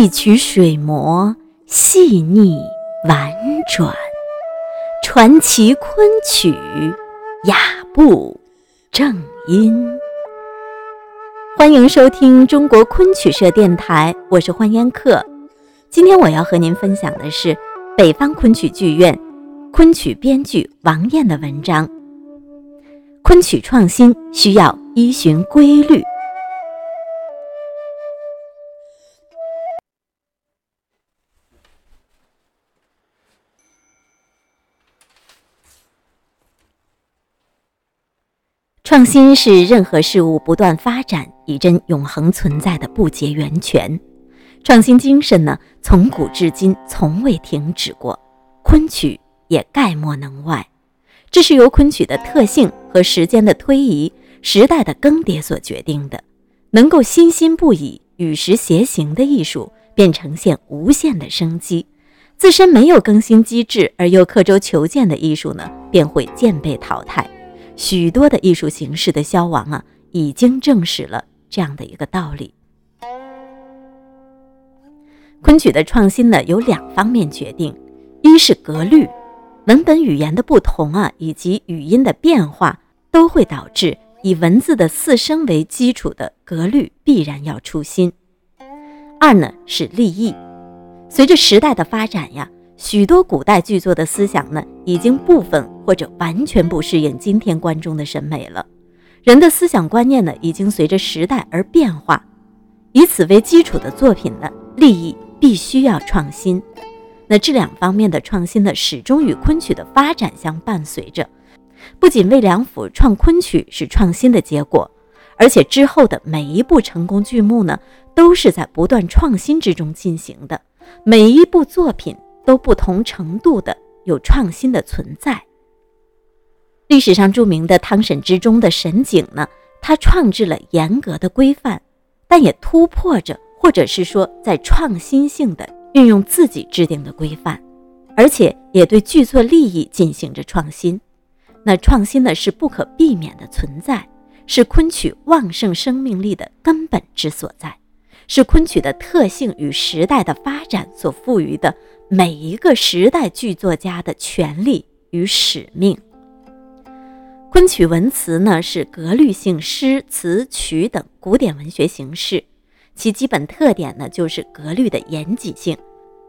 一曲水磨细腻婉转，传奇昆曲雅步正音。欢迎收听中国昆曲社电台，我是欢烟客。今天我要和您分享的是北方昆曲剧院昆曲编剧王燕的文章。昆曲创新需要依循规律。创新是任何事物不断发展，以臻永恒存在的不竭源泉。创新精神呢，从古至今从未停止过，昆曲也概莫能外。这是由昆曲的特性和时间的推移、时代的更迭所决定的。能够心心不已、与时偕行的艺术，便呈现无限的生机；自身没有更新机制而又刻舟求剑的艺术呢，便会渐被淘汰。许多的艺术形式的消亡啊，已经证实了这样的一个道理。昆曲的创新呢，有两方面决定：一是格律，文本语言的不同啊，以及语音的变化，都会导致以文字的四声为基础的格律必然要出新；二呢是立意，随着时代的发展呀。许多古代剧作的思想呢，已经部分或者完全不适应今天观众的审美了。人的思想观念呢，已经随着时代而变化。以此为基础的作品呢，立意必须要创新。那这两方面的创新呢，始终与昆曲的发展相伴随着。不仅魏良辅创昆曲是创新的结果，而且之后的每一部成功剧目呢，都是在不断创新之中进行的。每一部作品。都不同程度的有创新的存在。历史上著名的汤沈之中的沈景呢，他创制了严格的规范，但也突破着，或者是说在创新性的运用自己制定的规范，而且也对剧作利益进行着创新。那创新呢是不可避免的存在，是昆曲旺盛生命力的根本之所在。是昆曲的特性与时代的发展所赋予的每一个时代剧作家的权利与使命。昆曲文词呢，是格律性诗词曲等古典文学形式，其基本特点呢，就是格律的严谨性。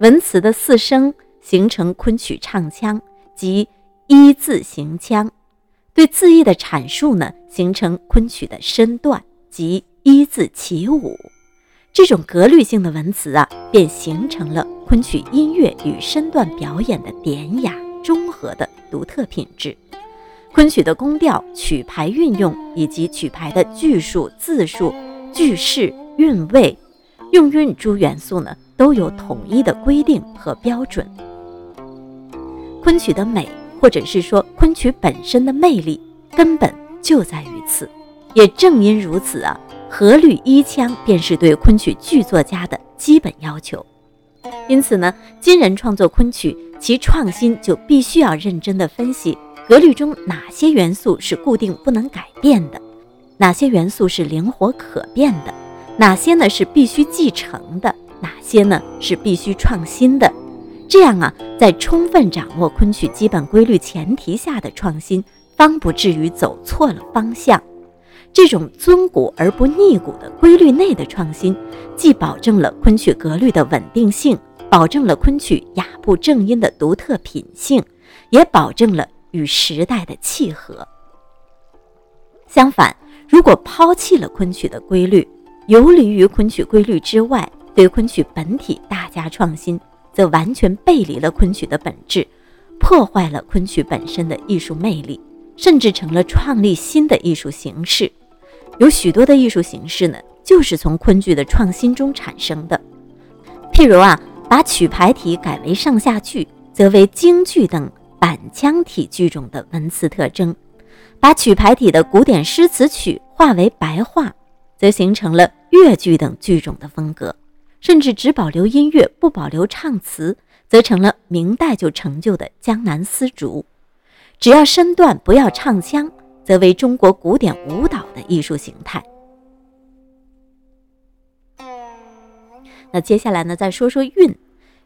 文词的四声形成昆曲唱腔，即一字行腔；对字义的阐述呢，形成昆曲的身段，即一字起舞。这种格律性的文词啊，便形成了昆曲音乐与身段表演的典雅中和的独特品质。昆曲的宫调、曲牌运用以及曲牌的句数、字数、句式、韵味、用韵诸元素呢，都有统一的规定和标准。昆曲的美，或者是说昆曲本身的魅力，根本就在于此。也正因如此啊。合律一腔便是对昆曲剧作家的基本要求，因此呢，今人创作昆曲，其创新就必须要认真的分析格律中哪些元素是固定不能改变的，哪些元素是灵活可变的，哪些呢是必须继承的，哪些呢是必须创新的。这样啊，在充分掌握昆曲基本规律前提下的创新，方不至于走错了方向。这种尊古而不逆古的规律内的创新，既保证了昆曲格律的稳定性，保证了昆曲雅步正音的独特品性，也保证了与时代的契合。相反，如果抛弃了昆曲的规律，游离于昆曲规律之外，对昆曲本体大加创新，则完全背离了昆曲的本质，破坏了昆曲本身的艺术魅力，甚至成了创立新的艺术形式。有许多的艺术形式呢，就是从昆剧的创新中产生的。譬如啊，把曲牌体改为上下句，则为京剧等板腔体剧种的文词特征；把曲牌体的古典诗词曲化为白话，则形成了越剧等剧种的风格。甚至只保留音乐，不保留唱词，则成了明代就成就的江南丝竹。只要身段，不要唱腔。则为中国古典舞蹈的艺术形态。那接下来呢，再说说韵。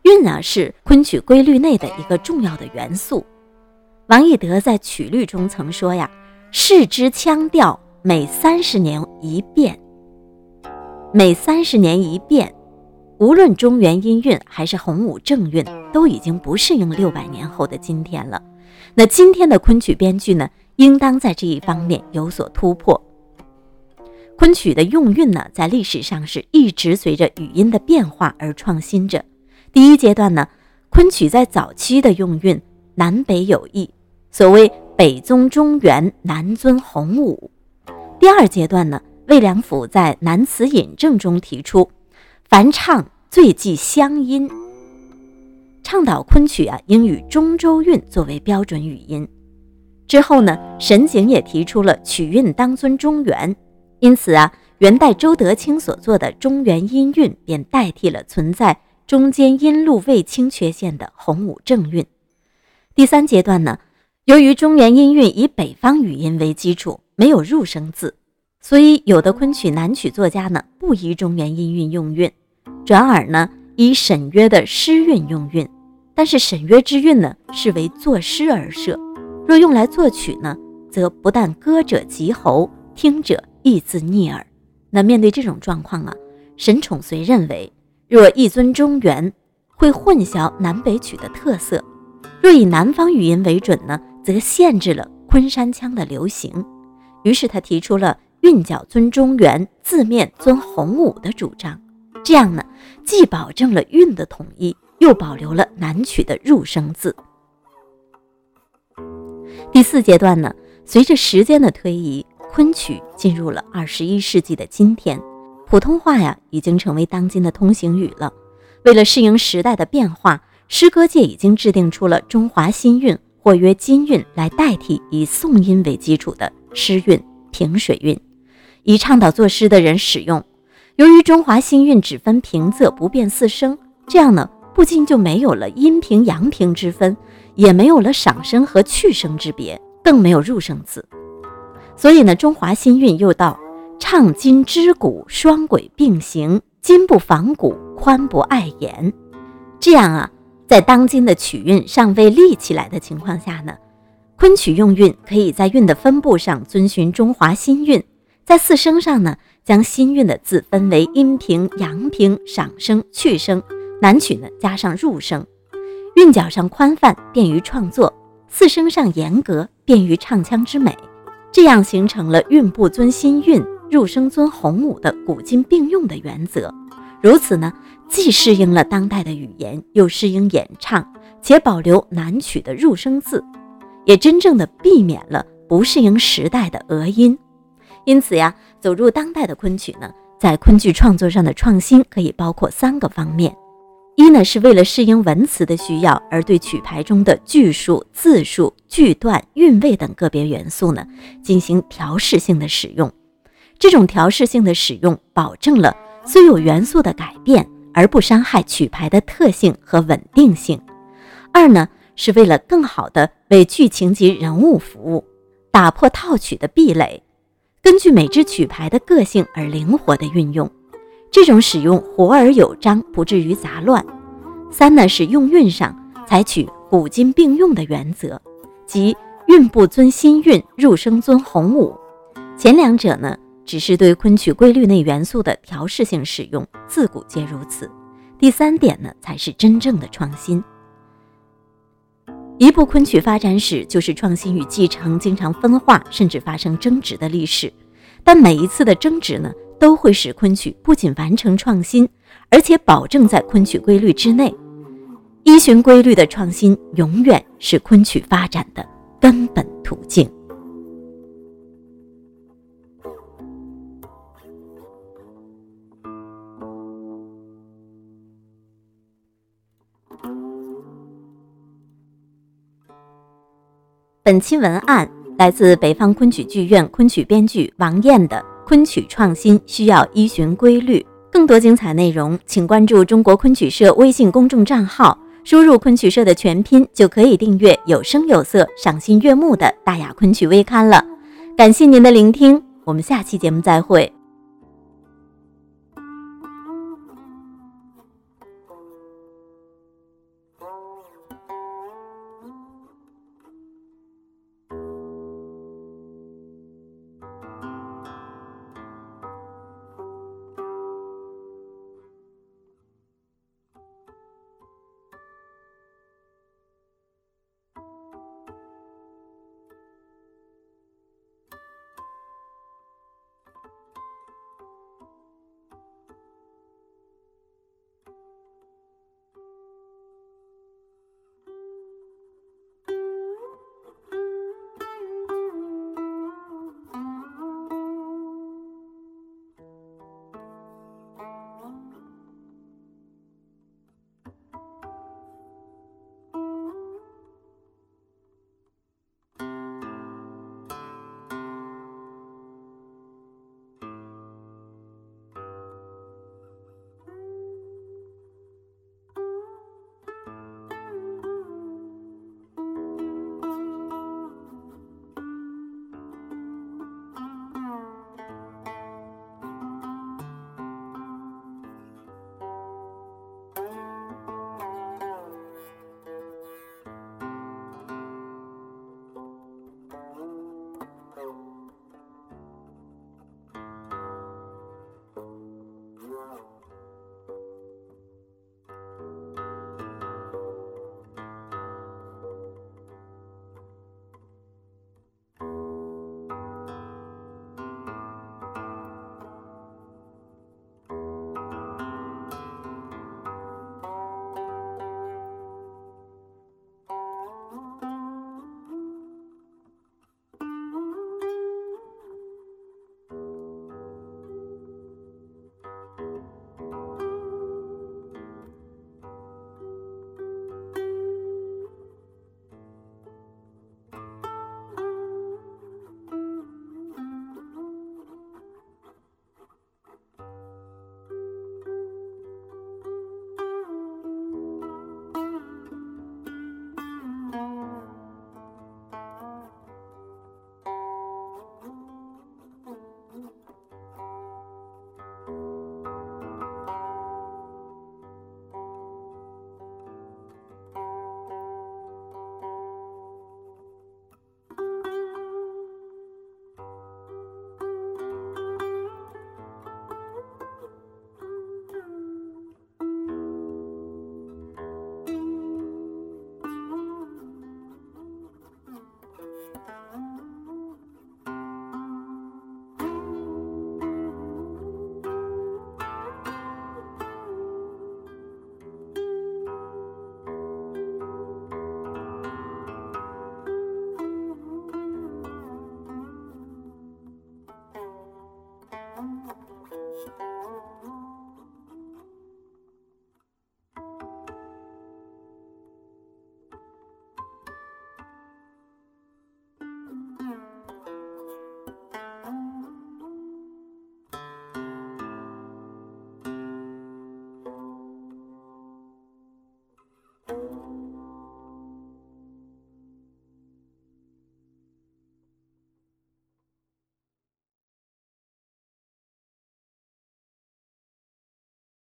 韵啊，是昆曲规律内的一个重要的元素。王翼德在曲律中曾说呀：“视之腔调，每三十年一变。每三十年一变，无论中原音韵还是洪武正韵，都已经不适应六百年后的今天了。那今天的昆曲编剧呢，应当在这一方面有所突破。昆曲的用韵呢，在历史上是一直随着语音的变化而创新着。第一阶段呢，昆曲在早期的用韵南北有异。”所谓北宗中原，南尊洪武。第二阶段呢，魏良辅在《南词引证》中提出，凡唱最忌乡音，倡导昆曲啊应以中州韵作为标准语音。之后呢，沈景也提出了曲韵当尊中原，因此啊，元代周德清所作的中原音韵便代替了存在中间音路未清缺陷的洪武正韵。第三阶段呢。由于中原音韵以北方语音为基础，没有入声字，所以有的昆曲南曲作家呢不依中原音韵用韵，转而呢以沈约的诗韵用韵。但是沈约之韵呢是为作诗而设，若用来作曲呢，则不但歌者急喉，听者亦自逆耳。那面对这种状况啊，沈宠随认为，若一尊中原，会混淆南北曲的特色；若以南方语音为准呢？则限制了昆山腔的流行，于是他提出了韵脚尊中原，字面尊洪武的主张。这样呢，既保证了韵的统一，又保留了南曲的入声字。第四阶段呢，随着时间的推移，昆曲进入了二十一世纪的今天，普通话呀已经成为当今的通行语了。为了适应时代的变化，诗歌界已经制定出了中华新韵。或曰金韵来代替以宋音为基础的诗韵、平水韵，以倡导作诗的人使用。由于中华新韵只分平仄不变四声，这样呢，不仅就没有了阴平阳平之分，也没有了赏声和去声之别，更没有入声字。所以呢，中华新韵又道：唱金织鼓，双轨并行，金不仿鼓，宽不碍眼。这样啊。在当今的曲韵尚未立起来的情况下呢，昆曲用韵可以在韵的分布上遵循中华新韵，在四声上呢，将新韵的字分为阴平、阳平、赏声、去声；南曲呢加上入声，韵脚上宽泛，便于创作；四声上严格，便于唱腔之美。这样形成了韵部尊新韵，入声尊洪武的古今并用的原则。如此呢？既适应了当代的语言，又适应演唱，且保留南曲的入声字，也真正的避免了不适应时代的讹音。因此呀，走入当代的昆曲呢，在昆剧创作上的创新可以包括三个方面：一呢是为了适应文词的需要，而对曲牌中的句数、字数、句段、韵味等个别元素呢进行调试性的使用。这种调试性的使用，保证了虽有元素的改变。而不伤害曲牌的特性和稳定性。二呢，是为了更好的为剧情及人物服务，打破套曲的壁垒，根据每支曲牌的个性而灵活的运用。这种使用活而有章，不至于杂乱。三呢，是用韵上采取古今并用的原则，即韵不尊新韵，入声尊洪武。前两者呢？只是对昆曲规律内元素的调试性使用，自古皆如此。第三点呢，才是真正的创新。一部昆曲发展史，就是创新与继承经常分化，甚至发生争执的历史。但每一次的争执呢，都会使昆曲不仅完成创新，而且保证在昆曲规律之内。依循规律的创新，永远是昆曲发展的根本途径。本期文案来自北方昆曲剧院昆曲编剧王燕的《昆曲创新需要依循规律》。更多精彩内容，请关注中国昆曲社微信公众账号，输入昆曲社的全拼就可以订阅有声有色、赏心悦目的大雅昆曲微刊了。感谢您的聆听，我们下期节目再会。